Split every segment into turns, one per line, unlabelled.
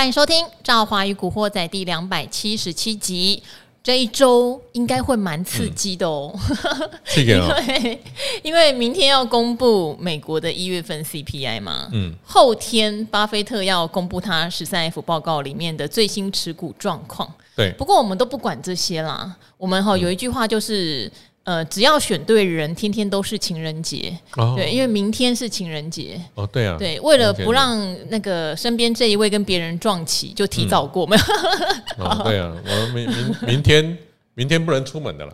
欢迎收听《赵华与古惑仔》第两百七十七集。这一周应该会蛮刺激的哦，因为因为明天要公布美国的一月份 CPI 嘛，
嗯，
后天巴菲特要公布他十三 F 报告里面的最新持股状况，
对，
不过我们都不管这些啦，我们哈有一句话就是。呃，只要选对人，天天都是情人节。
哦、
对，因为明天是情人节。
哦，对啊。
对，为了不让那个身边这一位跟别人撞起，就提早过没有、
嗯 哦？对啊，我明明明天。明天不能出门的了。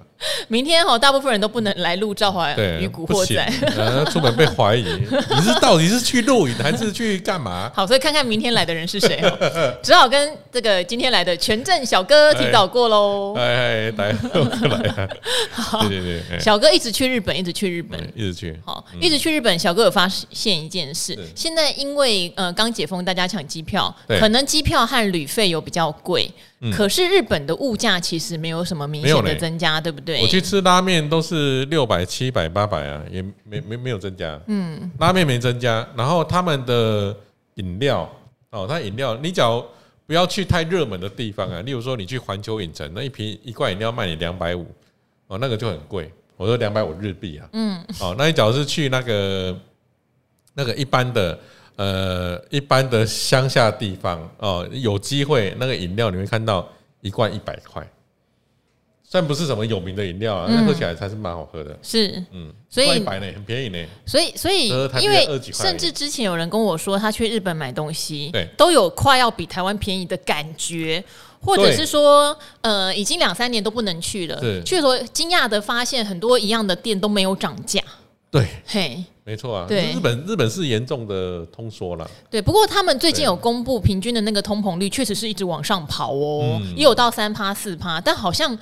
明天哈，大部分人都不能来录《赵华与古惑仔》。
呃，出门被怀疑，你是到底是去录影还是去干嘛？
好，所以看看明天来的人是谁哦。只好跟这个今天来的全镇小哥提早过喽。
哎哎，来 来，好，对对对，
小哥一直去日本，一直去日本，
一直去。
好，一直去日本。小哥有发现一件事，现在因为呃刚解封，大家抢机票，可能机票和旅费有比较贵。可是日本的物价其实没有什么明显的增加，对不对？
我去吃拉面都是六百、七百、八百啊，也没没没有增加。
嗯，
拉面没增加，然后他们的饮料哦，他饮料你只要不要去太热门的地方啊，例如说你去环球影城，那一瓶一罐饮料卖你两百五哦，那个就很贵。我说两百五日币啊，
嗯，
哦，那你只要是去那个那个一般的。呃，一般的乡下地方哦，有机会那个饮料你会看到一罐一百块，虽然不是什么有名的饮料啊，那、嗯、喝起来还是蛮好喝的。
是，
嗯，
所以
一百呢，很便宜呢。
所以，所以，因为甚至之前有人跟我说，他去日本买东西，
对，
都有快要比台湾便宜的感觉，或者是说，呃，已经两三年都不能去了，去的时候惊讶的发现很多一样的店都没有涨价。
对，
嘿。
没错啊，
对，
日本日本是严重的通缩了。
对，不过他们最近有公布平均的那个通膨率，确实是一直往上跑哦，也有到三趴四趴，但好像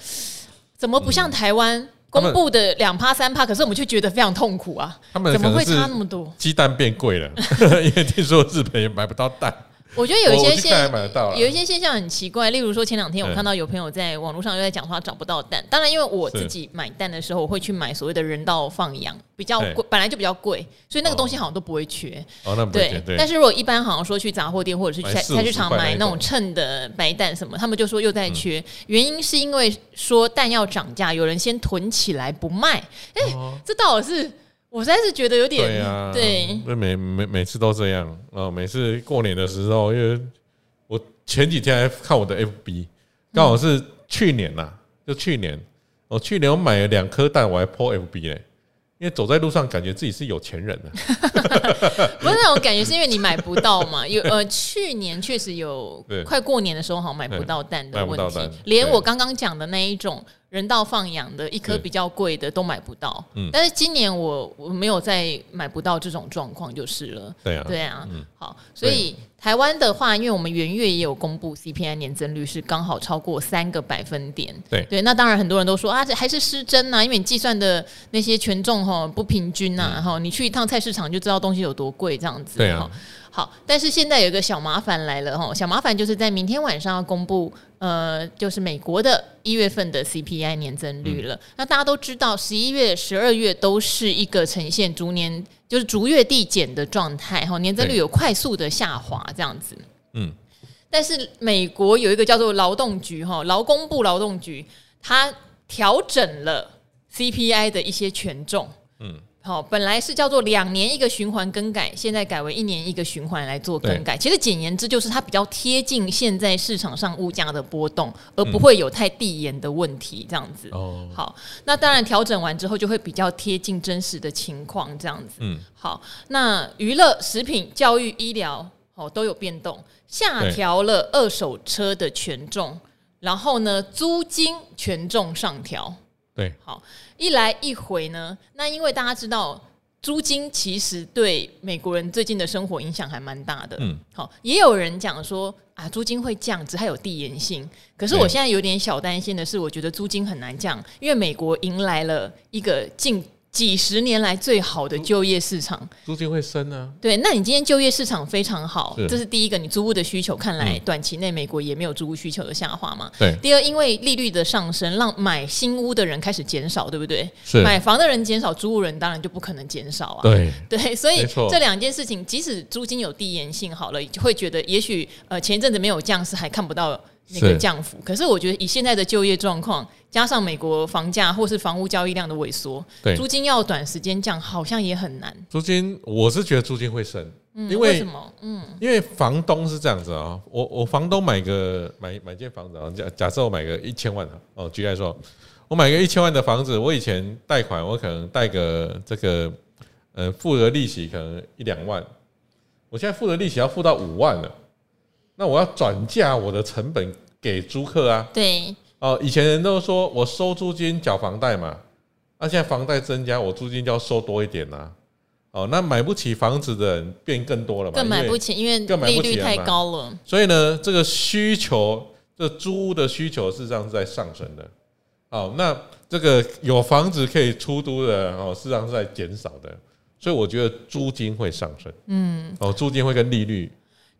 怎么不像台湾公布的两趴三趴？可是我们却觉得非常痛苦啊！
他们
怎么会差那么多？
鸡蛋变贵了，因为听说日本也买不到蛋。
我觉得有一些现有一些现象很奇怪，例如说前两天我看到有朋友在网络上又在讲说他找不到蛋。当然，因为我自己买蛋的时候，我会去买所谓的人道放养，比较贵，本来就比较贵，所以那个东西好像都不会缺。
哦，那不对。
但是如果一般好像说去杂货店或者是菜菜市场买那种称的白蛋什么，他们就说又在缺。原因是因为说蛋要涨价，有人先囤起来不卖。哎，这倒是。我实在是觉得有点对啊，对，
每每每次都这样啊！每次过年的时候，因为我前几天还看我的 FB，刚好是去年呐，就去年，我去年我买了两颗蛋，我还 po FB 嘞，因为走在路上感觉自己是有钱人了。
不是那种感觉，是因为你买不到嘛？有呃，去年确实有快过年的时候，好像买不到蛋的问题，连我刚刚讲的那一种。人道放养的一颗比较贵的都买不到，嗯，但是今年我我没有再买不到这种状况就是了，
对啊，
对啊，嗯，好，所以台湾的话，因为我们元月也有公布 CPI 年增率是刚好超过三个百分点，
对。
对，那当然很多人都说啊，这还是失真呐，因为你计算的那些权重哈不平均呐，然后你去一趟菜市场就知道东西有多贵这样子，
对啊。
好，但是现在有一个小麻烦来了哈，小麻烦就是在明天晚上要公布，呃，就是美国的一月份的 CPI 年增率了。嗯、那大家都知道，十一月、十二月都是一个呈现逐年就是逐月递减的状态哈，年增率有快速的下滑这样子。
嗯，
但是美国有一个叫做劳动局哈，劳工部劳动局，它调整了 CPI 的一些权重。嗯。好，本来是叫做两年一个循环更改，现在改为一年一个循环来做更改。其实简言之，就是它比较贴近现在市场上物价的波动，而不会有太递延的问题。这样子。哦，好，那当然调整完之后，就会比较贴近真实的情况。这样子。嗯，好，那娱乐、食品、教育、医疗，哦，都有变动，下调了二手车的权重，然后呢，租金权重上调。
对，
好，一来一回呢，那因为大家知道租金其实对美国人最近的生活影响还蛮大的，嗯，好，也有人讲说啊，租金会降，只还有递延性。可是我现在有点小担心的是，我觉得租金很难降，因为美国迎来了一个竞几十年来最好的就业市场，
租金会升啊。
对，那你今天就业市场非常好，
是
这是第一个，你租屋的需求看来
嗯
短期内美国也没有租屋需求的下滑嘛。
对，
第二，因为利率的上升，让买新屋的人开始减少，对不对？
是
买房的人减少，租屋人当然就不可能减少啊。
对，
对，所以这两件事情，即使租金有递延性好了，就会觉得也许呃前一阵子没有降，是还看不到那
个
降幅。可是我觉得以现在的就业状况，加上美国房价或是房屋交易量的萎缩，
对
租金要短时间降，好像也很难。
租金我是觉得租金会升，
嗯，
因为
什么？嗯，
因为房东是这样子啊，我我房东买个买买间房子啊，假假设我买个一千万哦，举例来说，我买个一千万的房子，我以前贷款我可能贷个这个呃付的利息可能一两万，我现在付的利息要付到五万了，那我要转嫁我的成本给租客啊。
对，
哦，以前人都说我收租金缴房贷嘛，那、现在房贷增加，我租金就要收多一点啦、哦，那买不起房子的人变更多了嘛，
更
买
不起，因为
更买
利率太高了。
所以呢，这个需求，这租屋的需求事实上是在上升的。哦，那这个有房子可以出租的哦，事实上是在减少的。所以我觉得租金会上升，嗯，哦，租金会跟利率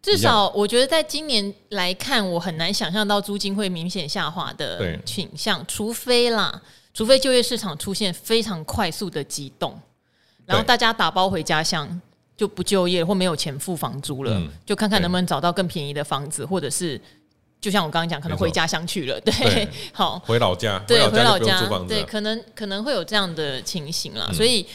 至少我觉得在今年来看，我很难想象到租金会明显下滑的倾向，除非啦，除非就业市场出现非常快速的激动，然
后
大家打包回家乡就不就业或没有钱付房租了，
嗯
就看看能不能找到更便宜的房子，或者是就像我刚刚讲，可能回家乡去了，对
对，
好。
回老家，
对，回老
家对，
可能可能会有这样的情形啦。
嗯。
所以，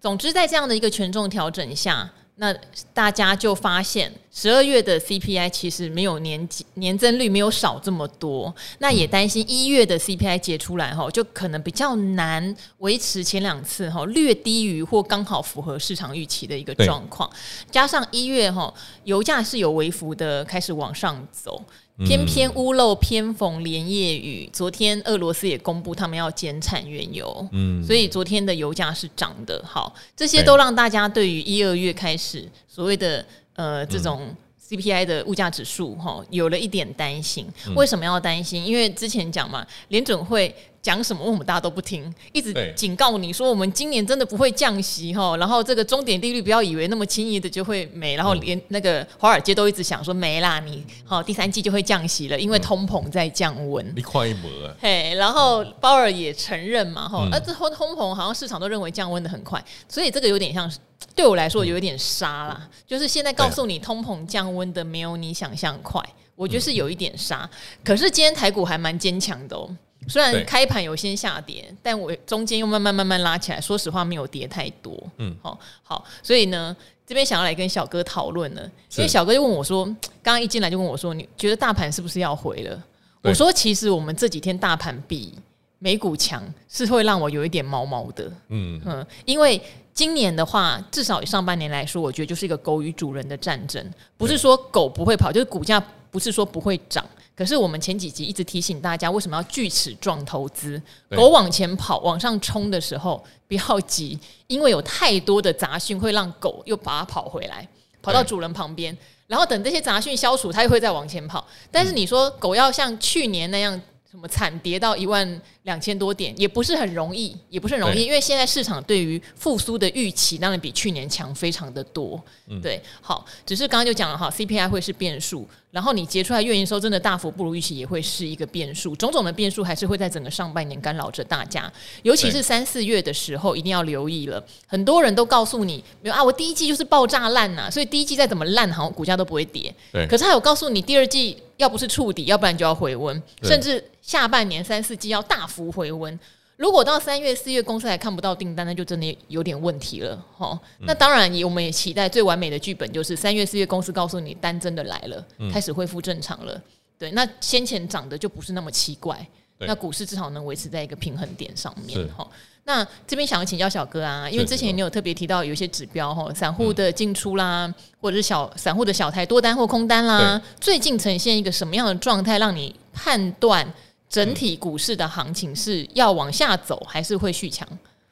总之在这样的一个权重调整下，那大家就发现十二月的 CPI 其实没有年年增率没有少这么多，那也担心一月的 CPI 结出来哈，就可能比较难维持前两次哈略低于或刚好符合市场预期的一个状况。加上一月哈油价是有微幅的开始往上走。偏偏屋漏偏逢连夜雨，昨天俄罗斯也公布他们要减产原油，嗯，所以昨天的油价是涨的。好，这些都让大家对于一二月开始所谓的呃这种 CPI 的物价指数哈有了一点担心。为什么要担心？因为之前讲嘛，联准会。讲什么我们大家都不听，一直警告你说我们今年真的不会降息哈，然后这个终点利率不要以为那么轻易的就会没，然后连那个华尔街都一直想说没啦，你好第三季就会降息了，因为通膨在降温。
你快一模啊！
嘿，然后鲍尔也承认嘛哈，而这通通膨好像市场都认为降温的很快，所以这个有点像对我来说有点杀啦，就是现在告诉你通膨降温的没有你想象快，我觉得是有一点杀。可是今天台股还蛮坚强的哦。虽然开盘有先下跌，但我中间又慢慢慢慢拉起来。说实话，没有跌太多。嗯，好，好，所以呢，这边想要来跟小哥讨论呢，因为小哥就问我说，刚刚一进来就问我说，你觉得大盘是不是要回了？我说，其实我们这几天大盘比美股强，是会让我有一点毛毛的。嗯嗯，因为今年的话，至少以上半年来说，我觉得就是一个狗与主人的战争，不是说狗不会跑，就是股价不是说不会涨。可是我们前几集一直提醒大家，为什么要锯齿状投资？狗往前跑、往上冲的时候，不要急，因为有太多的杂讯会让狗又把它跑回来，跑到主人旁边，然后等这些杂讯消除，它又会再往前跑。但是你说狗要像去年那样，什么惨跌到一万两千多点，也不是很容易，也不是很容易，因为现在市场对于复苏的预期当然比去年强非常的多。对，好，只是刚刚就讲了哈，CPI 会是变数。然后你结出来月营收真的大幅不如预期，也会是一个变数。种种的变数还是会在整个上半年干扰着大家，尤其是三四月的时候，一定要留意了。很多人都告诉你，没有啊，我第一季就是爆炸烂呐、啊，所以第一季再怎么烂，好像股价都不会跌。
对。
可是他有告诉你，第二季要不是触底，要不然就要回温，甚至下半年三四季要大幅回温。如果到三月四月公司还看不到订单，那就真的有点问题了哈。那当然也我们也期待最完美的剧本就是三月四月公司告诉你单真的来了，开始恢复正常了。对，那先前涨的就不是那么奇怪。那股市至少能维持在一个平衡点上面哈。那这边想要请教小哥啊，因为之前你有特别提到有一些指标哈，散户的进出啦，或者是小散户的小台多单或空单啦，最近呈现一个什么样的状态，让你判断？整体股市的行情是要往下走，还是会续强？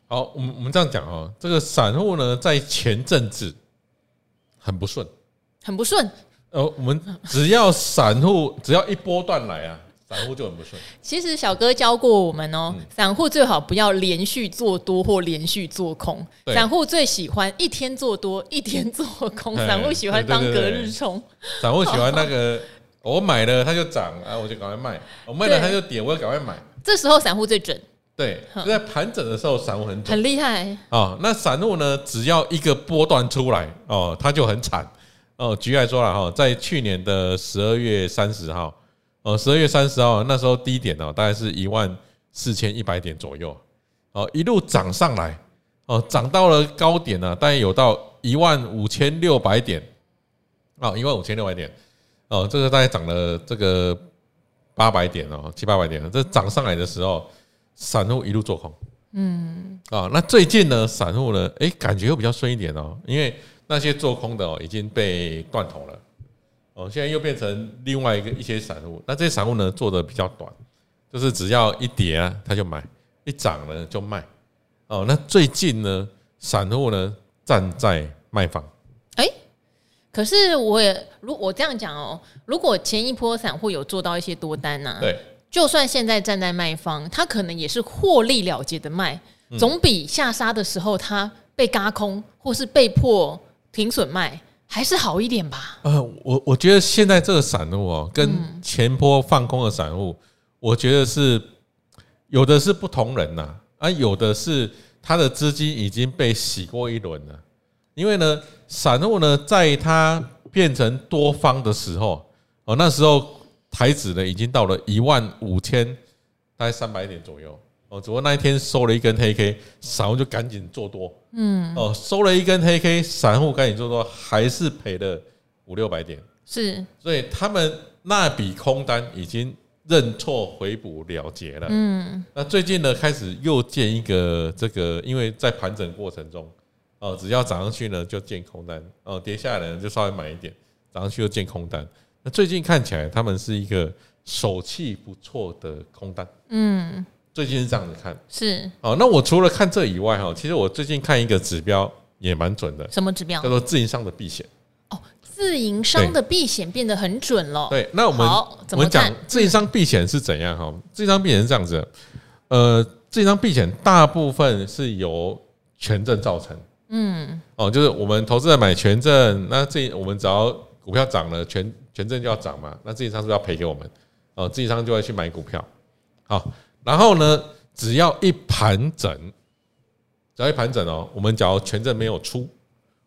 好，我们我们这样讲哦，这个散户呢，在前阵子很不顺，
很不顺。
呃，我们只要散户只要一波段来啊，散户就很不顺。
其实小哥教过我们哦，散户最好不要连续做多或连续做空。散户最喜欢一天做多，一天做空。散户喜欢当隔日冲。
散户喜欢那个，我买了它就涨啊，我就赶快卖；我卖了它就跌，我就赶快买。
这时候散户最准。
对，就在盘整的时候，散户很准
很厉害
哦。那散户呢，只要一个波段出来哦，他就很惨哦。举例来说了哈，在去年的十二月三十号。哦，十二月三十号那时候低点哦，大概是一万四千一百点左右，哦，一路涨上来，哦，涨到了高点呢，大概有到一万五千六百点，哦，一万五千六百点，哦，这个大概涨了这个八百点哦，七八百点，这涨上来的时候，散户一路做空，嗯，啊，那最近呢，散户呢，诶，感觉又比较顺一点哦，因为那些做空的哦已经被断头了。哦，现在又变成另外一个一些散户，那这些散户呢做的比较短，就是只要一跌啊他就买，一涨呢就卖。哦，那最近呢，散户呢站在卖方。
哎，可是我也如我这样讲哦，如果前一波散户有做到一些多单呢，
对，
就算现在站在卖方，他可能也是获利了结的卖，总比下杀的时候他被嘎空或是被迫停损卖。还是好一点吧。
呃，我我觉得现在这个散户哦，跟前波放空的散户，我觉得是有的是不同人呐，啊，有的是他的资金已经被洗过一轮了。因为呢，散户呢，在他变成多方的时候，哦，那时候台指呢已经到了一万五千，大概三百点左右。哦，只不过那一天收了一根黑 K，散户就赶紧做多。嗯，哦，收了一根黑 K，散户赶紧做多，还是赔了五六百点。
是，
所以他们那笔空单已经认错回补了结了。嗯，那最近呢，开始又建一个这个，因为在盘整过程中，哦，只要涨上去呢就建空单，哦，跌下来呢就稍微买一点，涨上去又建空单。那最近看起来他们是一个手气不错的空单。嗯。最近是这样子看，
是
哦。那我除了看这以外，哈，其实我最近看一个指标也蛮准的。
什么指标？
叫做自营商的避险。
哦，自营商的避险变得很准了。
对，那我们我们讲自营商避险是怎样？哈，自营商避险是这样子。呃，自营商避险大部分是由权证造成。嗯。哦，就是我们投资人买权证，那这我们只要股票涨了，权权证就要涨嘛。那自营商是不是要赔给我们？哦，自营商就会去买股票。好。然后呢，只要一盘整，只要一盘整哦，我们假如权证没有出，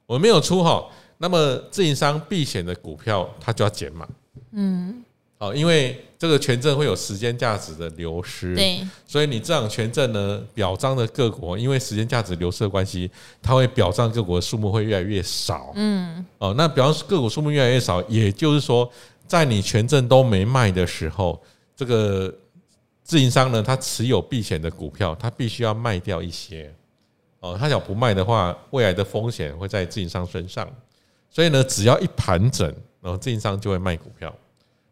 我们没有出哈，那么自营商避险的股票它就要减码，嗯，好，因为这个权证会有时间价值的流失，对，所以你这样权证呢，表彰的各国，因为时间价值流失的关系，它会表彰个股的数目会越来越少，嗯，哦，那表彰个股数目越来越少，也就是说，在你权证都没卖的时候，这个。自营商呢，他持有避险的股票，他必须要卖掉一些哦。他想不卖的话，未来的风险会在自营商身上。所以呢，只要一盘整，然后自营商就会卖股票。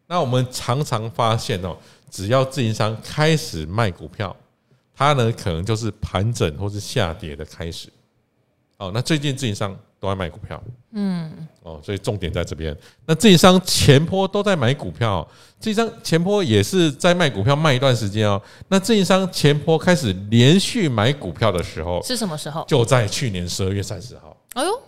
那我们常常发现哦，只要自营商开始卖股票，它呢可能就是盘整或是下跌的开始。哦，那最近自营商都在卖股票，嗯，哦，所以重点在这边。那这一商前坡都在买股票，自营商前坡也是在卖股票卖一段时间哦。那这一商前坡开始连续买股票的时候
是什么时候？
就在去年十二月三十号。
哎呦，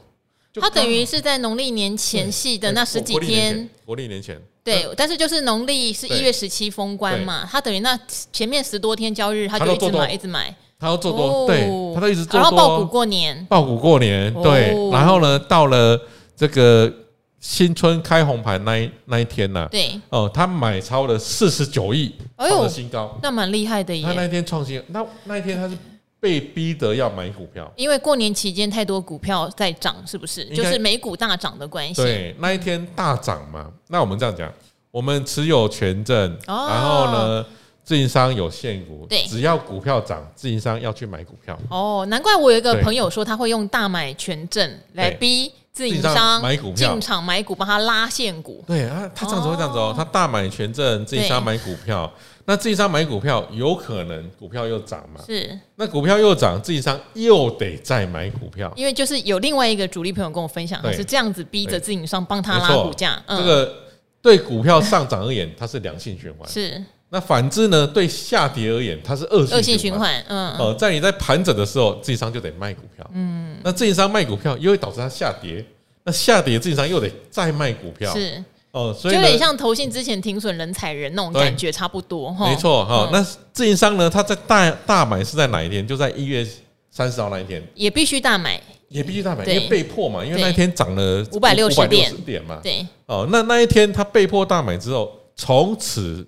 它等于是在农历年前夕的那十几天，
国历年前。
对，但是就是农历是一月十七封关嘛，它等于那前面十多天交易日，它就一直买，一直买。
他要做多，对，他都一直做多。
然后爆股过年，
爆股过年，对。然后呢，到了这个新春开红盘那一那一天呢，
对，
哦，他买超了四十九亿，创了新高，
那蛮厉害的耶。
他那一天创新，那那一天他是被逼得要买股票，
因为过年期间太多股票在涨，是不是？就是美股大涨的关系。
对，那一天大涨嘛。那我们这样讲，我们持有权证，然后呢？自营商有限股，对，只要股票涨，自营商要去买股票。
哦，难怪我有一个朋友说他会用大买权证来逼自营商买股票，进场买股，帮他拉现股。
对啊，他这样子会这样子哦，他大买权证，自营商买股票。那自营商买股票，有可能股票又涨嘛？是。那股票又涨，自营商又得再买股票。
因为就是有另外一个主力朋友跟我分享，他是这样子逼着自营商帮他拉股价。
这个对股票上涨而言，它是良性循环。
是。
那反之呢，对下跌而言，它是恶性
恶性循环。嗯，
哦、呃，在你在盘整的时候，自营商就得卖股票。嗯，那自营商卖股票又会导致它下跌，那下跌自营商又得再卖股票。
是
哦、呃，所以
就有点像投信之前停损人踩人那种感觉差不多
哈。没错哈、哦嗯。那自营商呢，他在大大买是在哪一天？就在一月三十号那一天，
也必须大买。
也必须大买，因为被迫嘛，因为那一天涨了
五百六十
点嘛。
对，
哦，那那一天他被迫大买之后，从此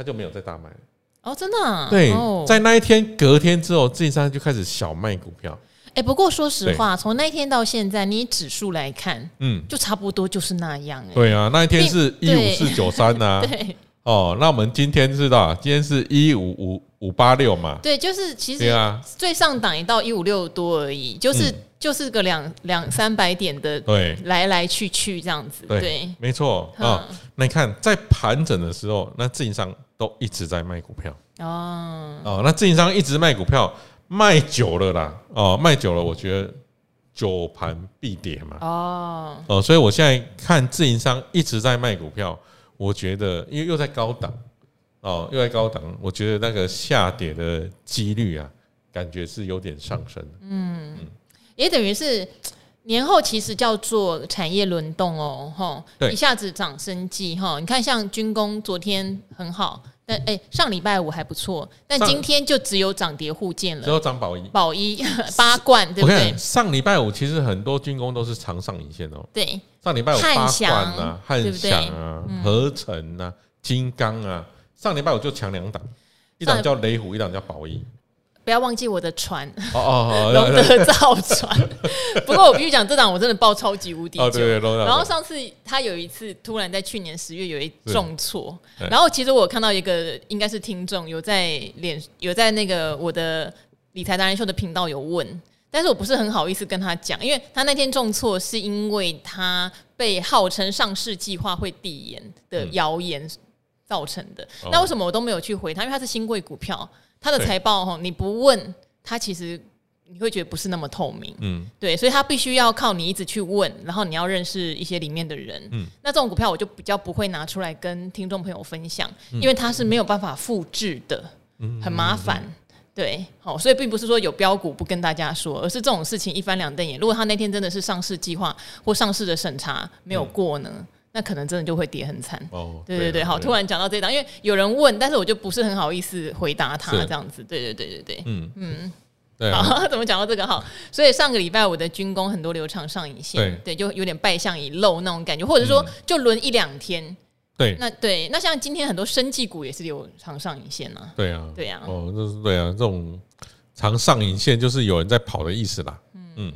他就没有再大卖了。
哦，真的、啊？
对、
哦，在
那一天隔天之后，自营商就开始小卖股票。
哎、欸，不过说实话，从那一天到现在，你指数来看，
嗯，
就差不多就是那样、欸。
对啊，那一天是一五四九三呐。
对。
哦，那我们今天知道，今天是一五五五八六嘛。
对，就是其实最上档也到一五六多而已，就是。嗯。就是个两两三百点的，对，来来去去这样子，对，对。
没错。啊、哦。那你看，在盘整的时候，那自营商都一直在卖股票。
哦。
哦，那自营商一直卖股票，卖久了啦，哦，卖久了，我觉得久盘必跌嘛，
哦。
哦，所以我现在看自营商一直在卖股票，我觉得因为又在高档哦，又在高档，我觉得那个下跌的几率啊，感觉是有点上升，
嗯。嗯也等于是年后其实叫做产业轮动哦，吼，一下子涨生技哈。你看像军工昨天很好，但哎、欸、上礼拜五还不错，但今天就只有涨跌互见了，
只有涨宝一，
宝一八冠对不对？
上礼拜五其实很多军工都是长上影线哦，
对，
上礼拜五八冠啊，汉翔啊，合成啊，金刚啊，上礼拜五就强两档，一档叫雷虎，一档叫宝一。
不要忘记我的船
哦哦，
龙德造船。不过我必须讲，这档我真的爆超级无敌久。然后上次他有一次突然在去年十月有一重挫，然后其实我看到一个应该是听众有在脸有在那个我的理财达人秀的频道有问，但是我不是很好意思跟他讲，因为他那天重挫是因为他被号称上市计划会递延的谣言造成的。那为什么我都没有去回他？因为他是新贵股票。他的财报哈，你不问他，其实你会觉得不是那么透明。嗯，对，所以他必须要靠你一直去问，然后你要认识一些里面的人。嗯，那这种股票我就比较不会拿出来跟听众朋友分享，因为它是没有办法复制的，嗯很麻烦。对，好，所以并不是说有标股不跟大家说，而是这种事情一翻两瞪眼。如果他那天真的是上市计划或上市的审查没有过呢？那可能真的就会跌很惨哦。对对对，好，突然讲到这一档，因为有人问，但是我就不是很好意思回答他这样子。对对对对对，嗯嗯，对啊。好，怎么讲到这个好？所以上个礼拜我的军工很多流长上影线，对，对，就有点败相已露那种感觉，或者说就轮一两天。对，那对，那像今天很多生技股也是留长上影线啊。对啊，对啊。哦，这是对啊，这种长上影线就是有人在跑的意思啦。嗯嗯。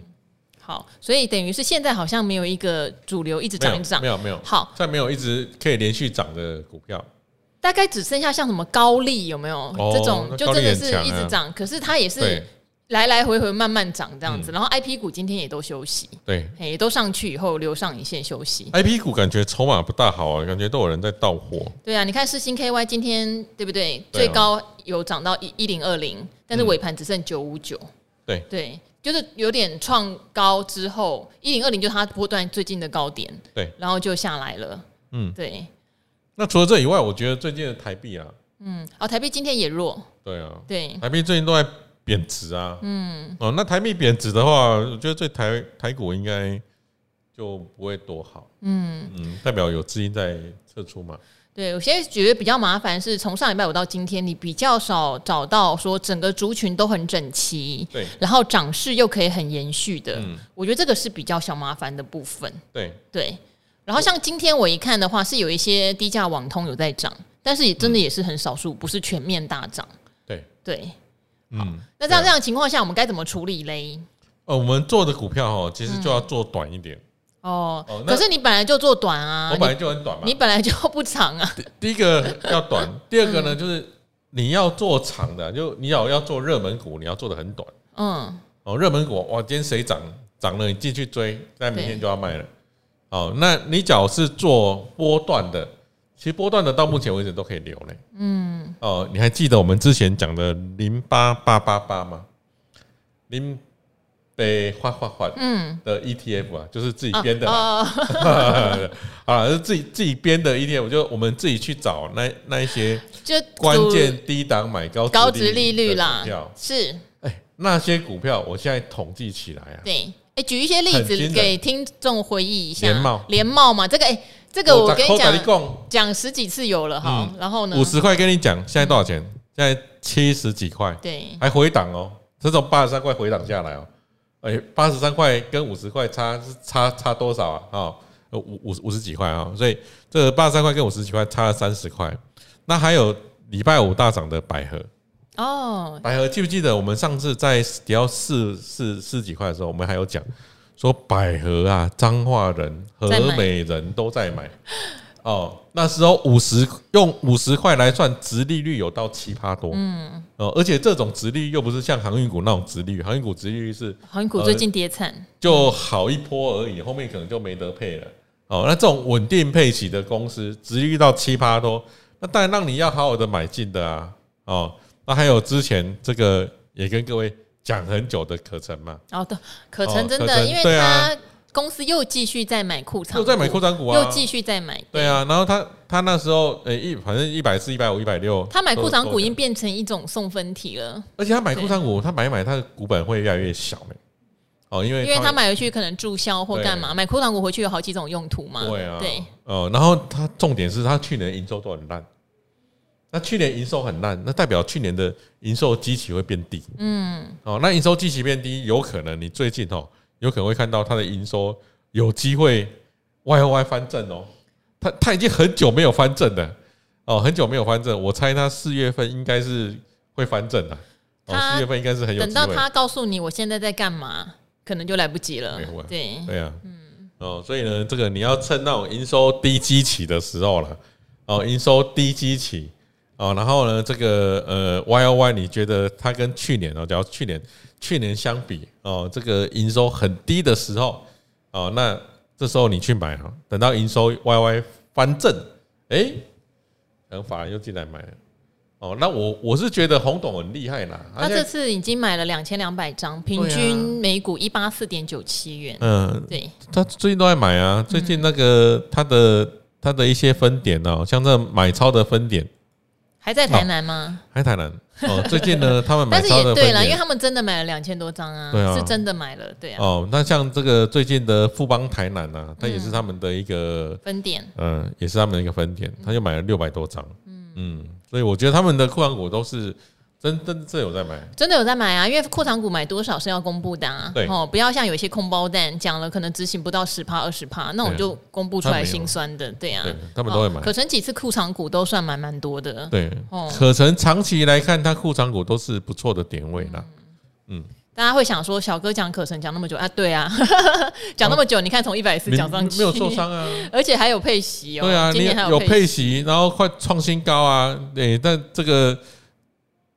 好，所以等于是现在好像没有一个主流一直涨一涨，没有没有。好，再没有一直可以连续涨的股票，大概只剩下像什么高利有没有、哦、这种，就真的是一直涨、啊，可是它也是来来回回慢慢涨这样子。然后 I P 股今天也都休息，对，也都上去以后留上影线休息。I P 股感觉筹码不大好啊，感觉都有人在倒货。对啊，你看世芯 K Y 今天对不对？最高有涨到一一零二零，但是尾盘只剩九五九。对对。就是有点创高之后，一零二零就是它波段最近的高点，对，然后就下来了，嗯，对。那除了这以外，我觉得最近的台币啊，嗯，哦，台币今天也弱，对啊，对，台币最近都在贬值啊，嗯，哦，那台币贬值的话，我觉得对台台股应该就不会多好，嗯。嗯，代表有资金在撤出嘛。对，我现在觉得比较麻烦是从上礼拜五到今天，你比较少找到说整个族群都很整齐，对，然后涨势又可以很延续的，嗯，我觉得这个是比较小麻烦的部分。对对，然后像今天我一看的话，是有一些低价网通有在涨，但是也真的也是很少数，不是全面大涨。对对，嗯，那这样这样的情况下，我们该怎么处理嘞？呃，我们做的股票哦，其实就要做短一点。哦，可是你本来就做短啊，我本来就很短嘛，你本来就不长啊。第一个要短，第二个呢，就是你要做长的，就你要要做热门股，你要做的很短。嗯，哦，热门股哇，今天谁涨涨了，你进去追，但明天就要卖了。哦，那你只要是做波段的，其实波段的到目前为止都可以留嘞。嗯，哦，你还记得我们之前讲的零八八八八吗？零
被换换换嗯的 ETF 啊，就是自己编的
啊，
自己自己编的 ETF，就我们自己去找那那一些
就
关键低档买高
高值利率啦，是
哎那些股票，我现在统计起来啊，
对，哎举一些例子给听众回忆一下，
联茂
联茂嘛，这个哎这个我跟你讲讲十几次有了哈，然后呢
五十块跟你讲，现在多少钱？现在七十几块，
对，
还回档哦，这种八十三块回档下来哦。哎，八十三块跟五十块差是差差多少啊？啊，五五五十几块啊，所以这个八十三块跟五十几块差了三十块。那还有礼拜五大涨的百合
哦，
百合记不记得我们上次在跌到四四四几块的时候，我们还有讲说百合啊，彰化人、和美人都在买。哦，那时候五十用五十块来算，殖利率有到七趴多，嗯，哦，而且这种殖利率又不是像航运股那种殖利率，航运股殖利率是
航运股最近跌惨，
就好一波而已，后面可能就没得配了。哦，那这种稳定配息的公司，殖利率到七趴多，那当然让你要好好的买进的啊。哦，那还有之前这个也跟各位讲很久的可成嘛，
哦，对，可成真的，因为它。公司又继续在买库藏，
又在买库藏股啊，
又继续在买。
对啊，然后他他那时候诶一反正一百四、一百五、一百六，
他买库藏股已经变成一种送分题了。
而且他买库藏股，他买一买，他的股本会越来越小哦，因为
因为他买回去可能注销或干嘛，买库藏股回去有好几种用途嘛。
对啊，
对。
哦，然后他重点是他去年营收都很烂，那去年营收很烂，那代表去年的营收基期会变低。嗯。哦，那营收基期变低，有可能你最近哦。有可能会看到它的营收有机会 Y O Y 翻正哦，它它已经很久没有翻正了。哦，很久没有翻正，我猜它四月份应该是会翻正的，哦，四月份应该是很有。
等到他告诉你我现在在干嘛，可能就来不及了。对。
对啊，嗯。哦，所以呢，这个你要趁那种营收低基期的时候了哦，营收低基期哦，然后呢，这个呃 Y O Y 你觉得它跟去年哦，假如去年。去年相比哦，这个营收很低的时候哦，那这时候你去买哈，等到营收 YY 翻正，哎，然后法人又进来买了哦。那我我是觉得洪董很厉害啦，
他这次已经买了两千两百张，平均每股一八四点九七元。
嗯，
对，
他最近都在买啊。最近那个他的他的一些分点哦，像这买超的分点
还在台南吗？
还在台南。哦，最近呢，他们买超的，
但是也对了，因为他们真的买了两千多张啊，是真的买了，对啊。
哦，那像这个最近的富邦台南啊，它也是他们的一个
分店，
嗯，也是他们的一个分店，他就买了六百多张，嗯，所以我觉得他们的库房股都是。真真真有在买，
真的有在买啊！因为库藏股买多少是要公布的啊。
对
哦，不要像有一些空包蛋讲了，可能执行不到十趴二十趴，那我就公布出来心酸的。对啊，
他们都会买。
可成几次库藏股都算蛮蛮多的。
对，哦，可成长期来看，它库藏股都是不错的点位啦。嗯，
大家会想说，小哥讲可成讲那么久啊？对啊，讲那么久，你看从一百四讲上去，
没有受伤啊，
而且还有配息哦。
对啊，今年还有配息，然后快创新高啊！对，但这个。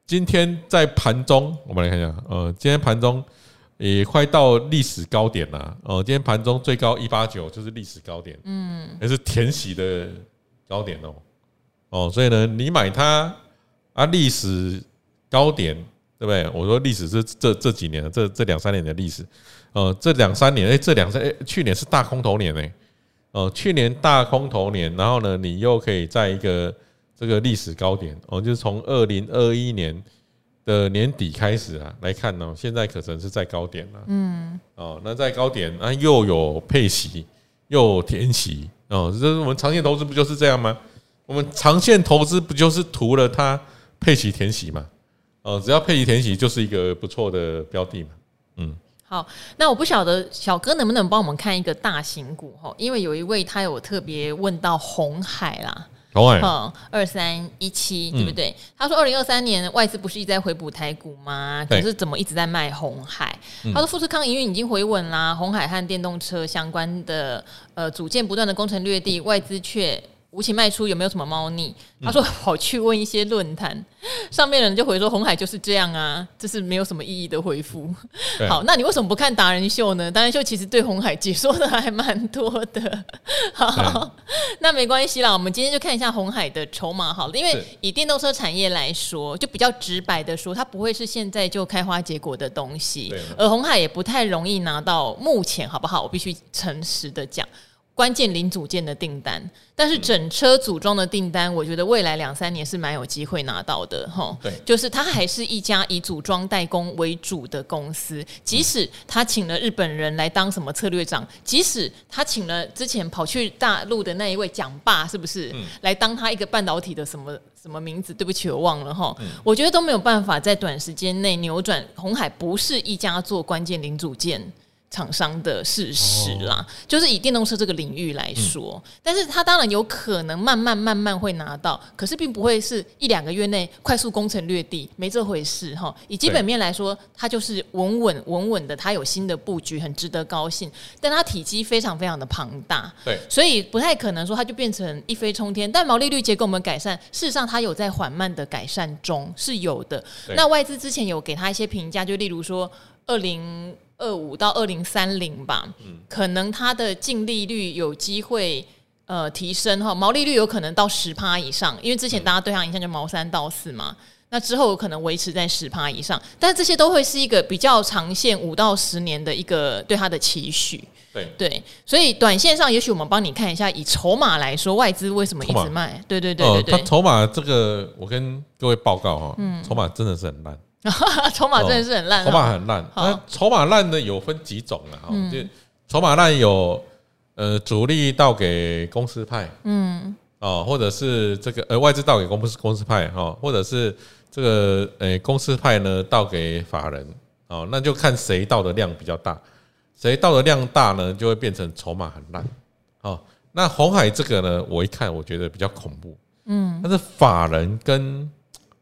今天在盘中，我们来看一下，呃，今天盘中也快到历史高点了，哦，今天盘中最高一八九，就是历史高点，嗯，也是填息的高点哦，哦，所以呢，你买它啊，历史高点，对不对？我说历史是这这几年，这这两三年的历史，呃，这两三年，哎，这两三，哎，去年是大空头年呢，哦，去年大空头年，然后呢，你又可以在一个。这个历史高点哦，就是从二零二一年的年底开始啊来看呢，现在可能是在高点了。嗯，哦，那在高点啊，又有配息，又有填息哦，这是我们长线投资不就是这样吗？我们长线投资不就是图了它配息填息嘛？哦，只要配息填息就是一个不错的标的嘛。嗯，
好，那我不晓得小哥能不能帮我们看一个大型股哈，因为有一位他有特别问到红海啦。
嗯，
二三一七对不对？他说二零二三年外资不是一直在回补台股吗？可是怎么一直在卖红海？他说富士康营运已经回稳啦，红海和电动车相关的呃组件不断的攻城略地，外资却吴琴卖出有没有什么猫腻？他说跑去问一些论坛，上面的人就回说红海就是这样啊，这是没有什么意义的回复。好，那你为什么不看达人秀呢？达人秀其实对红海解说的还蛮多的。好，那没关系啦，我们今天就看一下红海的筹码好了，因为以电动车产业来说，就比较直白的说，它不会是现在就开花结果的东西，而红海也不太容易拿到，目前好不好？我必须诚实的讲。关键零组件的订单，但是整车组装的订单，我觉得未来两三年是蛮有机会拿到的，哈。对，就是它还是一家以组装代工为主的公司，即使他请了日本人来当什么策略长，即使他请了之前跑去大陆的那一位蒋爸，是不是？来当他一个半导体的什么什么名字？对不起，我忘了哈。我觉得都没有办法在短时间内扭转红海不是一家做关键零组件。厂商的事实啦，就是以电动车这个领域来说，但是它当然有可能慢慢慢慢会拿到，可是并不会是一两个月内快速攻城略地，没这回事哈。以基本面来说，它就是稳稳稳稳的，它有新的布局，很值得高兴。但它体积非常非常的庞大，对，所以不太可能说它就变成一飞冲天。但毛利率结构我们改善，事实上它有在缓慢的改善中，是有的。那外资之前有给它一些评价，就例如说二零。二五到二零三零吧，嗯，可能它的净利率有机会呃提升哈，毛利率有可能到十趴以上，因为之前大家对它印象就毛三到四嘛，那之后有可能维持在十趴以上，但这些都会是一个比较长线五到十年的一个对它的期许，对。对，所以短线上也许我们帮你看一下，以筹码来说，外资为什么一直卖？对对对对对，
筹码这个我跟各位报告哈，嗯，筹码真的是很烂。
筹码真的是很烂，筹码
很烂。那筹码烂呢，有分几种啊？哈，就筹码烂有呃主力倒给公司派，嗯，哦，或者是这个呃外资倒给公司公司派哈，或者是这个呃公司派呢倒给法人，哦，那就看谁倒的量比较大，谁倒的量大呢，就会变成筹码很烂。哦，那红海这个呢，我一看我觉得比较恐怖，嗯，但是法人跟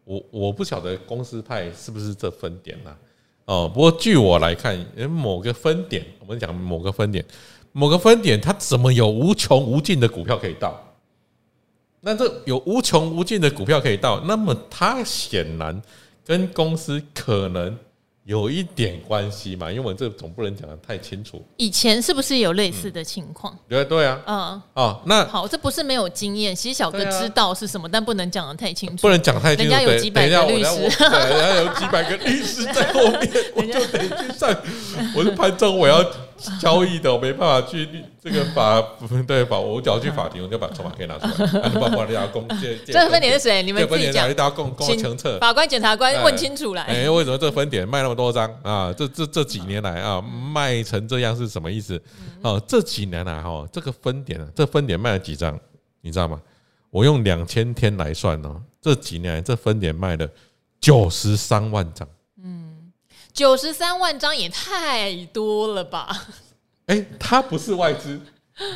我我不晓得公司派是不是这分点呐？哦，不过据我来看，某个分点，我们讲某个分点，某个分点，它怎么有无穷无尽的股票可以到？那这有无穷无尽的股票可以到，那么它显然跟公司可能。有一点关系嘛，因为我这总不能讲的太清楚。
以前是不是有类似的情况？
对对啊，嗯，哦，那
好，这不是没有经验，其实小哥知道是什么，但不能讲的太清楚。
不能讲太清楚，
人家有几百个律师，
人家有几百个律师在后面，我就得去上，我就潘正，我要。交易的我没办法去这个法对法，我只要去法庭，我就把筹码可以拿出来。啊，包括大家公这
这分点是谁？你们自己讲。
大家共共清楚。
法官、检察官问清楚来。
哎，为什么这分点卖那么多张啊？这这这几年来啊，卖成这样是什么意思？哦，这几年来哈，这个分点，这分点卖了几张？你知道吗？我用两千天来算哦，这几年来这分点卖了九十三万张。
九十三万张也太多了吧？
哎，他不是外资，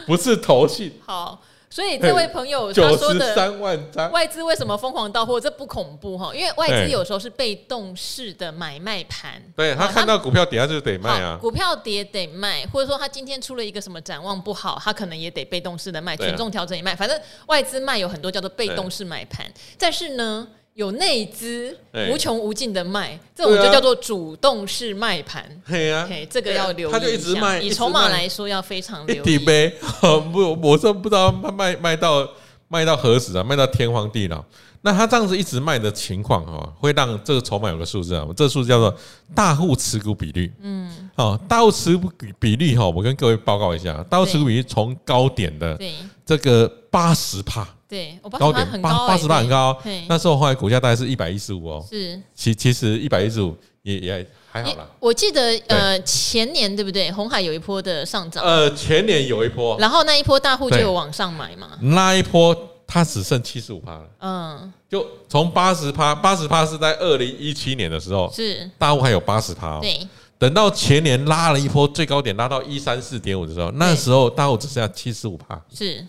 不是投信。
好，所以这位朋友他说的
三万张
外资为什么疯狂到货？这不恐怖哈？因为外资有时候是被动式的买卖盘。
对，他看到股票跌，他就得卖啊。
股票跌得卖，或者说他今天出了一个什么展望不好，他可能也得被动式的卖，权重调整也卖。反正外资卖有很多叫做被动式买盘，但是呢。有内资无穷无尽的卖，这种就叫做主动式卖盘。对呀，这个要留意。他就一直卖，以筹码来说要非常留意。
不，我是不知道卖卖到卖到何时啊？卖到天荒地老。那他这样子一直卖的情况哈，会让这个筹码有个数字啊，这个数字叫做大户持股比率。嗯，哦，大户持股比率哈，我跟各位报告一下，大户持股比率从高点的这个八十趴。
对，
高点八八十八很高，那时候后来股价大概是一百一十五哦，是，其其实一百一十五也也还好啦。
我记得呃前年对不对？红海有一波的上涨，
呃前年有一波，
然后那一波大户就有往上买嘛，
那一波它只剩七十五趴了，嗯，就从八十趴，八十趴是在二零一七年的时候，是。大户还有八十趴，对，等到前年拉了一波最高点拉到一三四点五的时候，那时候大户只剩下七十五趴，是，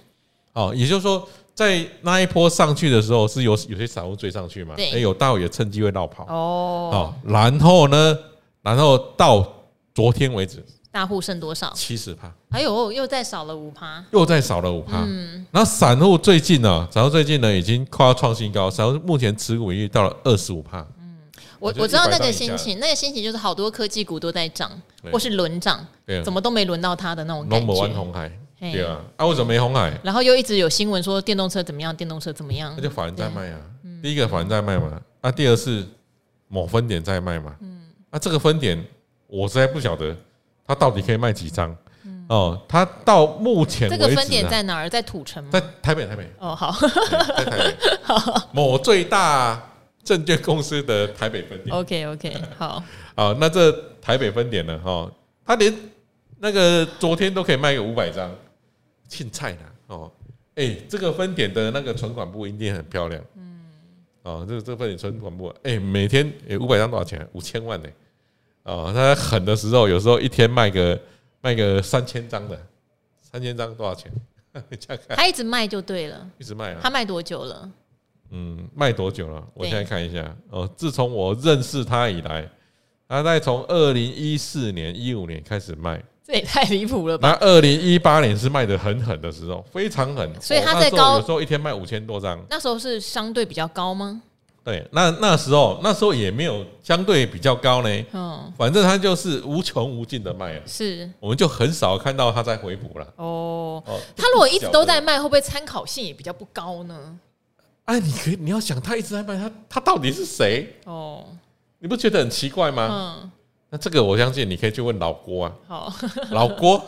哦，也就是说。在那一波上去的时候，是有有些散户追上去嘛？哎，有大户也趁机会绕跑哦。然后呢，然后到昨天为止，
大户剩多少？
七十趴。
哎呦，又再少了五趴，
又再少了五趴。嗯，然后散户最近呢，散户最近呢已经快要创新高，散户目前持股已经到了二十五趴。嗯，
我我知道那个心情，那个心情就是好多科技股都在涨，或是轮涨，怎么都没轮到它的那种感觉。
Number one 鸿海，对啊，啊为什么没红海？
然后又一直有新闻说电动车怎么样，电动车怎么样？
那就法人在卖啊。第一个法人在卖嘛，啊，第二是某分点在卖嘛。嗯，啊，这个分点我实在不晓得。它到底可以卖几张？哦，它到目前
这个分点在哪儿？在土城吗？
在台北，台北。
哦，好，
在台北。某最大证券公司的台北分点。
OK，OK，好。
好，那这台北分点呢？哈，它连那个昨天都可以卖个五百张，青菜呢？哦，哎，这个分点的那个存款部一定很漂亮。嗯。哦，这个这个分点存款部，哎，每天哎五百张多少钱？五千万呢？哦，他狠的时候，有时候一天卖个卖个三千张的，三千张多少钱？
他一直卖就对了，
一直卖啊。
他卖多久了？
嗯，卖多久了？我现在看一下。哦，自从我认识他以来，他在从二零一四年、一五年开始卖，
这也太离谱了吧？
那二零一八年是卖的很狠的时候，非常狠。
所以他在高，
有时候一天卖五千多张。
那时候是相对比较高吗？
对，那那时候那时候也没有相对比较高呢。嗯，反正他就是无穷无尽的卖啊。
是，
我们就很少看到他在回补了。
哦，他如果一直都在卖，会不会参考性也比较不高呢？
哎，你可以你要想，他一直在卖，他他到底是谁？哦，你不觉得很奇怪吗？嗯，那这个我相信你可以去问老郭啊。好，老郭，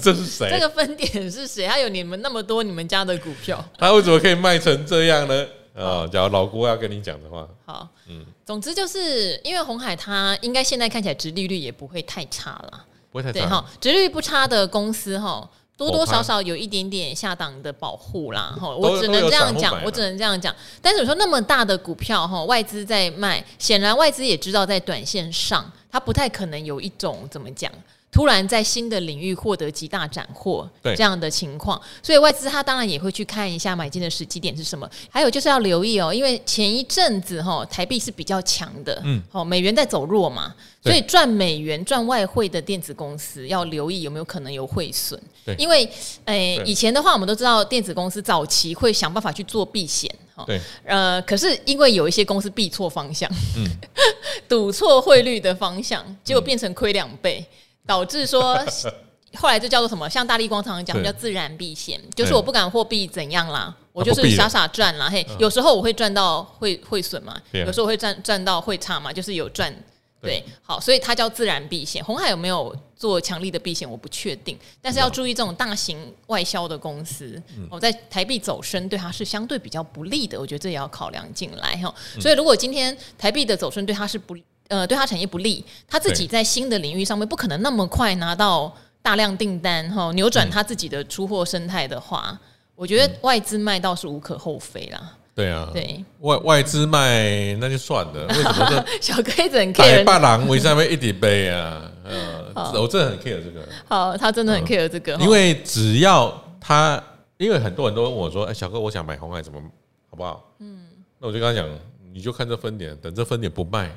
这是谁？
这个分点是谁？还有你们那么多你们家的股票，
他为什么可以卖成这样呢？啊，假如老郭要跟你讲的话，
好，嗯，总之就是因为红海它应该现在看起来殖利率也不会太差了，
不会太差，
对哈，殖利率不差的公司哈，多多少少有一点点下档的保护啦，哈，我只能这样讲，我只能这样讲。但是你说那么大的股票哈，外资在卖，显然外资也知道在短线上，它不太可能有一种怎么讲。突然在新的领域获得极大斩获，这样的情况，所以外资他当然也会去看一下买进的时机点是什么。还有就是要留意哦，因为前一阵子哈台币是比较强的，嗯，好美元在走弱嘛，所以赚美元赚外汇的电子公司要留意有没有可能有汇损。对，因为诶以前的话我们都知道电子公司早期会想办法去做避险，哈，对，呃，可是因为有一些公司避错方向，嗯，赌错汇率的方向，结果变成亏两倍。导致说，后来就叫做什么？像大力光常常讲叫自然避险，就是我不敢货币怎样啦，我就是傻傻赚啦。嘿，有时候我会赚到会会损嘛，有时候我会赚赚到会差嘛，就是有赚。对，好，所以它叫自然避险。红海有没有做强力的避险？我不确定，但是要注意这种大型外销的公司，我在台币走升对它是相对比较不利的，我觉得这也要考量进来哈。所以如果今天台币的走升对它是不。呃，对它产业不利，它自己在新的领域上面不可能那么快拿到大量订单哈，扭转它自己的出货生态的话，嗯、我觉得外资卖倒是无可厚非啦。对啊，对
外外资卖那就算了，为什么这
小哥一直很 care？
大郎为什么一直背啊？呃，我真的很 care 这个。
好，他真的很 care 这个，
因为只要他，因为很多人都问我说：“哎，小哥，我想买红海，怎么好不好？”嗯，那我就跟他讲，你就看这分点，等这分点不卖。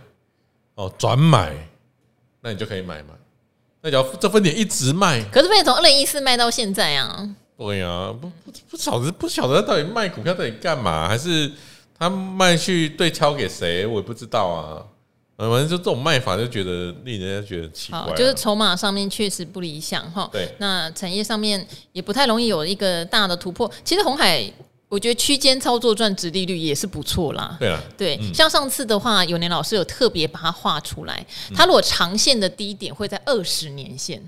哦，转买，那你就可以买嘛。那只要这分点一直卖，
可是分点从二零一四卖到现在啊。
对呀，不不不晓得不晓得他到底卖股票到底干嘛，还是他卖去对敲给谁，我也不知道啊。反正就这种卖法，就觉得令人家觉得奇怪。
就是筹码上面确实不理想哈。对，那产业上面也不太容易有一个大的突破。其实红海。我觉得区间操作赚值利率也是不错啦。对啊，对，像上次的话，有年老师有特别把它画出来，它如果长线的低点会在二十年线。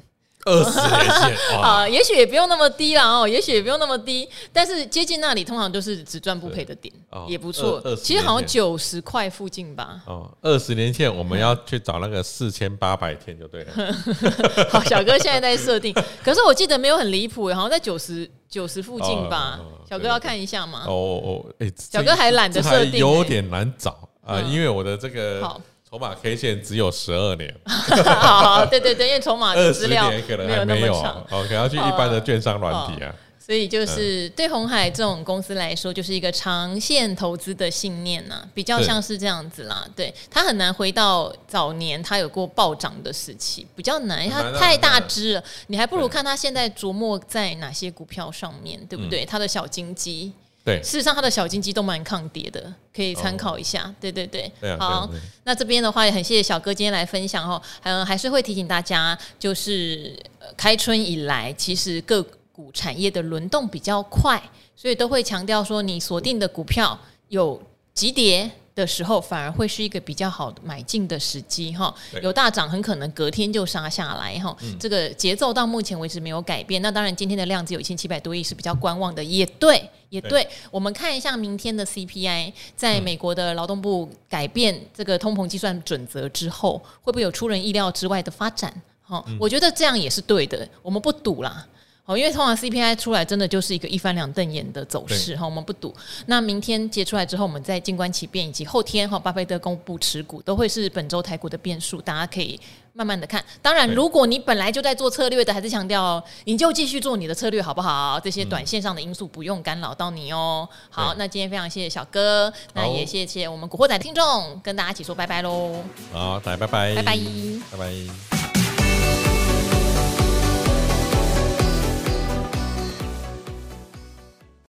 二十年线
啊，也许也不用那么低啦哦，也许也不用那么低，但是接近那里通常都是只赚不赔的点，也不错。其实好像九十块附近吧。
哦，二十年线我们要去找那个四千八百天就对了。
好，小哥现在在设定，可是我记得没有很离谱，好像在九十九十附近吧。小哥要看一下吗？
哦哦，哎，
小哥还懒得设定，
有点难找啊，因为我的这个。筹码 K 线只有十二年，
好，好，对对对，因为筹码
二十年可能还没有，哦，可能要去一般的券商软体啊。
所以就是对红海这种公司来说，就是一个长线投资的信念呐，比较像是这样子啦。对，它很难回到早年它有过暴涨的时期，比较难，因为它太大只了。你还不如看它现在琢磨在哪些股票上面，对不对？它的小金鸡，
对，
事实上它的小金鸡都蛮抗跌的，可以参考一下。对对对，好，那这边的话也很谢谢小哥今天来分享哦，嗯，还是会提醒大家，就是开春以来，其实各股产业的轮动比较快，所以都会强调说，你锁定的股票有急跌的时候，反而会是一个比较好买进的时机哈。有大涨，很可能隔天就杀下来哈。这个节奏到目前为止没有改变。那当然，今天的量只有一千七百多亿，是比较观望的，也对，也对。我们看一下明天的 CPI，在美国的劳动部改变这个通膨计算准则之后，会不会有出人意料之外的发展？哈，我觉得这样也是对的。我们不赌啦。好，因为通常 CPI 出来真的就是一个一翻两瞪眼的走势哈，我们不赌。那明天结出来之后，我们再静观其变，以及后天哈，巴菲特公布持股，都会是本周台股的变数，大家可以慢慢的看。当然，如果你本来就在做策略的，还是强调你就继续做你的策略好不好？这些短线上的因素不用干扰到你哦。好，那今天非常谢谢小哥，那也谢谢我们古惑仔听众，跟大家一起说拜拜喽。
好，大家拜拜，
拜拜，
拜拜。